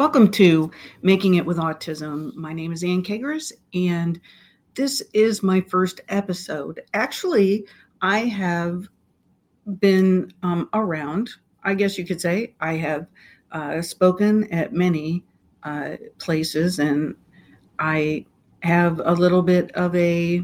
Welcome to Making It with Autism. My name is Ann Kagarise, and this is my first episode. Actually, I have been um, around, I guess you could say. I have uh, spoken at many uh, places, and I have a little bit of a,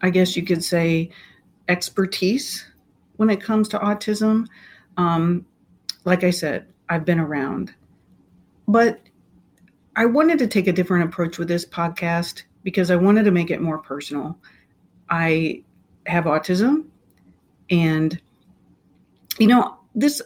I guess you could say, expertise when it comes to autism. Um, like I said, I've been around. But I wanted to take a different approach with this podcast because I wanted to make it more personal. I have autism, and you know, this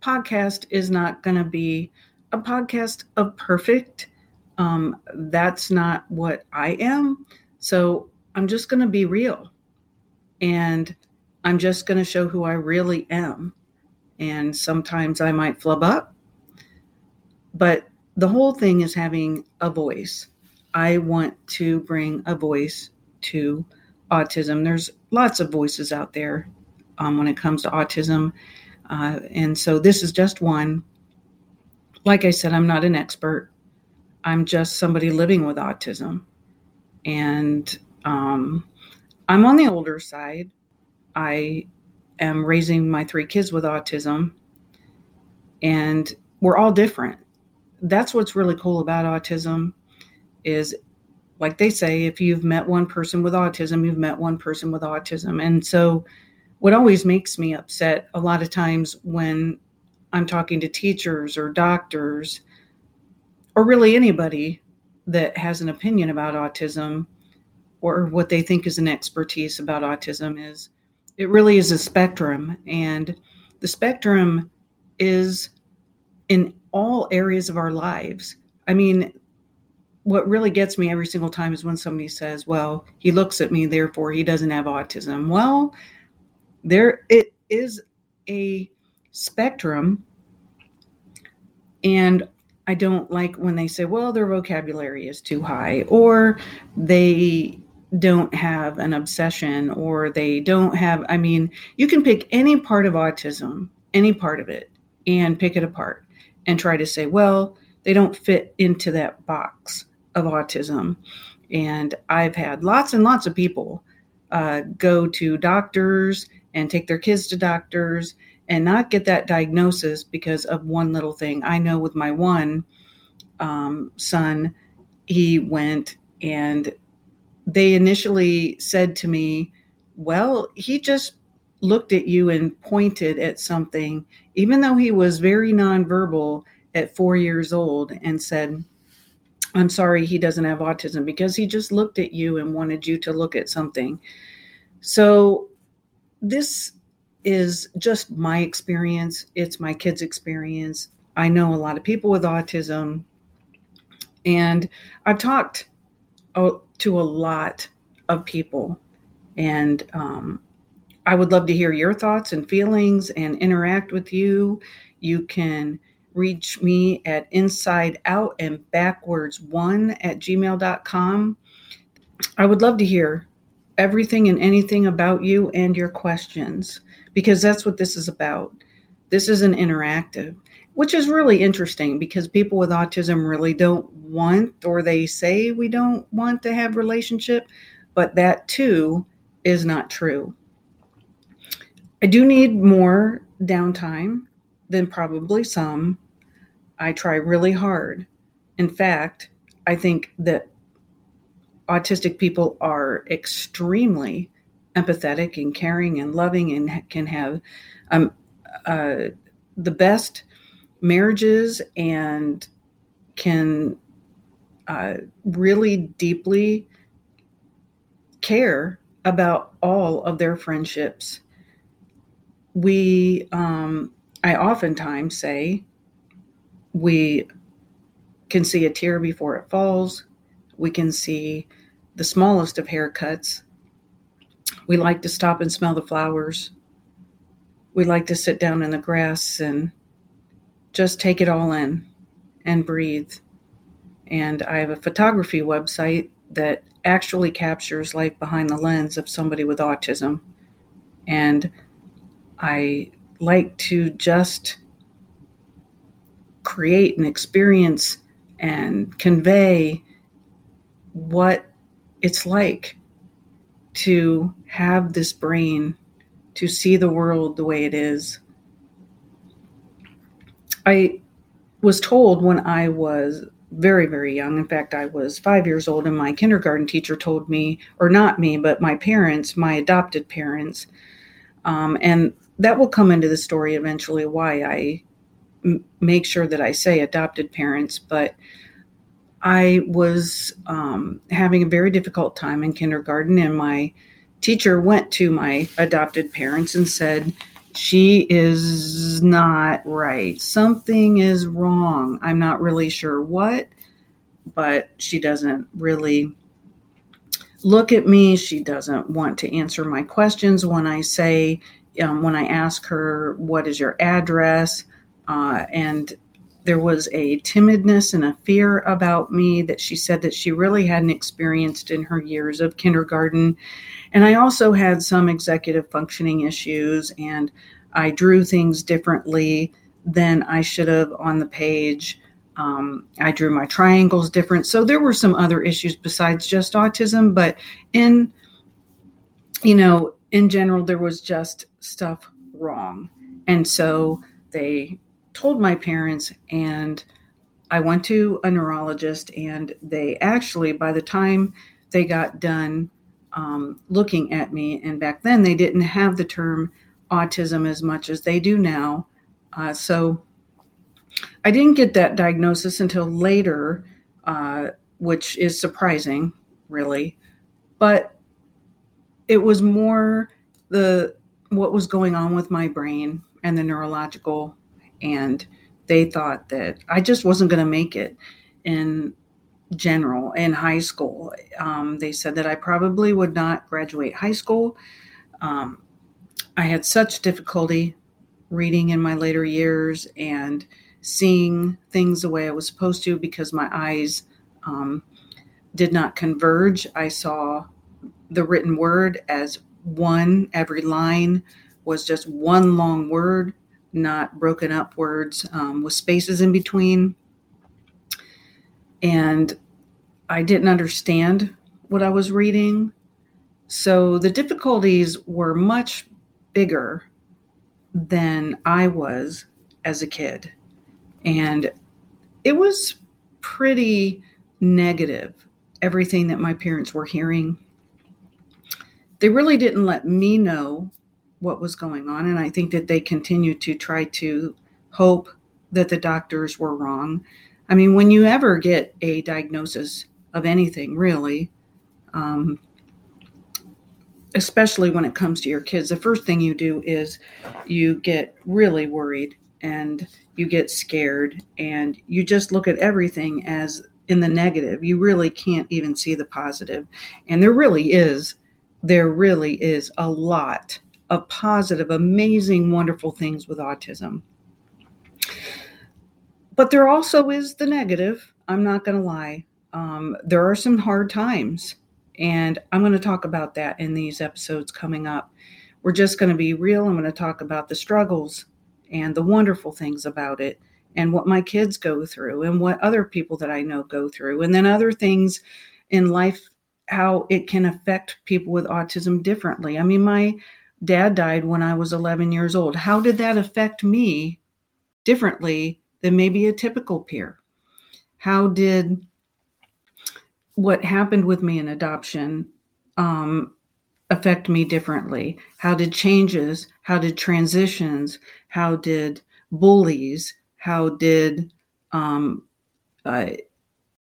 podcast is not going to be a podcast of perfect. Um, that's not what I am. So I'm just going to be real and I'm just going to show who I really am. And sometimes I might flub up but the whole thing is having a voice. I want to bring a voice to autism. There's lots of voices out there um, when it comes to autism. Uh, and so this is just one. Like I said, I'm not an expert, I'm just somebody living with autism. And um, I'm on the older side. I am raising my three kids with autism, and we're all different that's what's really cool about autism is like they say if you've met one person with autism you've met one person with autism. And so what always makes me upset a lot of times when i'm talking to teachers or doctors or really anybody that has an opinion about autism or what they think is an expertise about autism is it really is a spectrum. And the spectrum is in all areas of our lives. I mean, what really gets me every single time is when somebody says, "Well, he looks at me, therefore he doesn't have autism." Well, there it is a spectrum and I don't like when they say, "Well, their vocabulary is too high," or they don't have an obsession or they don't have I mean, you can pick any part of autism, any part of it and pick it apart and try to say, well, they don't fit into that box of autism. And I've had lots and lots of people uh, go to doctors and take their kids to doctors and not get that diagnosis because of one little thing. I know with my one um, son, he went and they initially said to me, Well, he just looked at you and pointed at something, even though he was very nonverbal at four years old, and said, I'm sorry he doesn't have autism because he just looked at you and wanted you to look at something. So, this is just my experience. It's my kids' experience. I know a lot of people with autism, and I've talked oh, to a lot of people, and um, I would love to hear your thoughts and feelings and interact with you. You can reach me at inside out and backwards one at gmail.com. I would love to hear everything and anything about you and your questions because that's what this is about. This is an interactive, which is really interesting because people with autism really don't want or they say we don't want to have relationship, but that too is not true. I do need more downtime than probably some. I try really hard. In fact, I think that autistic people are extremely empathetic and caring and loving and can have um, uh, the best marriages and can uh, really deeply care about all of their friendships we um, i oftentimes say we can see a tear before it falls. We can see the smallest of haircuts. We like to stop and smell the flowers. We like to sit down in the grass and just take it all in and breathe. And i have a photography website that actually captures life behind the lens of somebody with autism. And I like to just create and experience and convey what it's like to have this brain, to see the world the way it is. I was told when I was very, very young. In fact, I was five years old, and my kindergarten teacher told me, or not me, but my parents, my adopted parents, um, and that will come into the story eventually why I m- make sure that I say adopted parents, but I was um, having a very difficult time in kindergarten, and my teacher went to my adopted parents and said, She is not right. Something is wrong. I'm not really sure what, but she doesn't really look at me. She doesn't want to answer my questions when I say, um, when I asked her, What is your address? Uh, and there was a timidness and a fear about me that she said that she really hadn't experienced in her years of kindergarten. And I also had some executive functioning issues, and I drew things differently than I should have on the page. Um, I drew my triangles different. So there were some other issues besides just autism, but in, you know, in general, there was just stuff wrong. And so they told my parents and I went to a neurologist and they actually by the time they got done um, looking at me and back then they didn't have the term autism as much as they do now uh, so I didn't get that diagnosis until later uh, which is surprising really but it was more the what was going on with my brain and the neurological and they thought that I just wasn't going to make it in general in high school. Um, they said that I probably would not graduate high school. Um, I had such difficulty reading in my later years and seeing things the way I was supposed to because my eyes um, did not converge. I saw the written word as one, every line was just one long word not broken up words um, with spaces in between. And I didn't understand what I was reading. So the difficulties were much bigger than I was as a kid. And it was pretty negative, everything that my parents were hearing. They really didn't let me know what was going on. And I think that they continue to try to hope that the doctors were wrong. I mean, when you ever get a diagnosis of anything, really, um, especially when it comes to your kids, the first thing you do is you get really worried and you get scared and you just look at everything as in the negative. You really can't even see the positive. And there really is, there really is a lot of positive, amazing, wonderful things with autism. But there also is the negative. I'm not going to lie. Um, there are some hard times, and I'm going to talk about that in these episodes coming up. We're just going to be real. I'm going to talk about the struggles and the wonderful things about it, and what my kids go through, and what other people that I know go through, and then other things in life, how it can affect people with autism differently. I mean, my dad died when I was 11 years old. How did that affect me differently than maybe a typical peer? How did what happened with me in adoption um, affect me differently? How did changes, how did transitions, how did bullies, how did um, uh,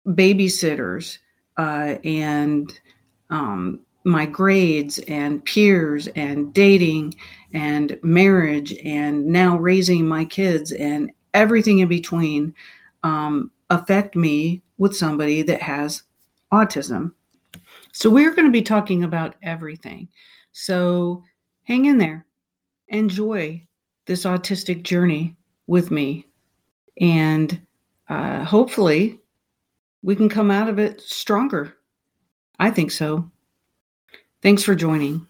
babysitters uh, and um, my grades and peers and dating and marriage and now raising my kids and everything in between um, affect me with somebody that has autism. So, we're going to be talking about everything. So, hang in there, enjoy this autistic journey with me, and uh, hopefully, we can come out of it stronger. I think so. Thanks for joining.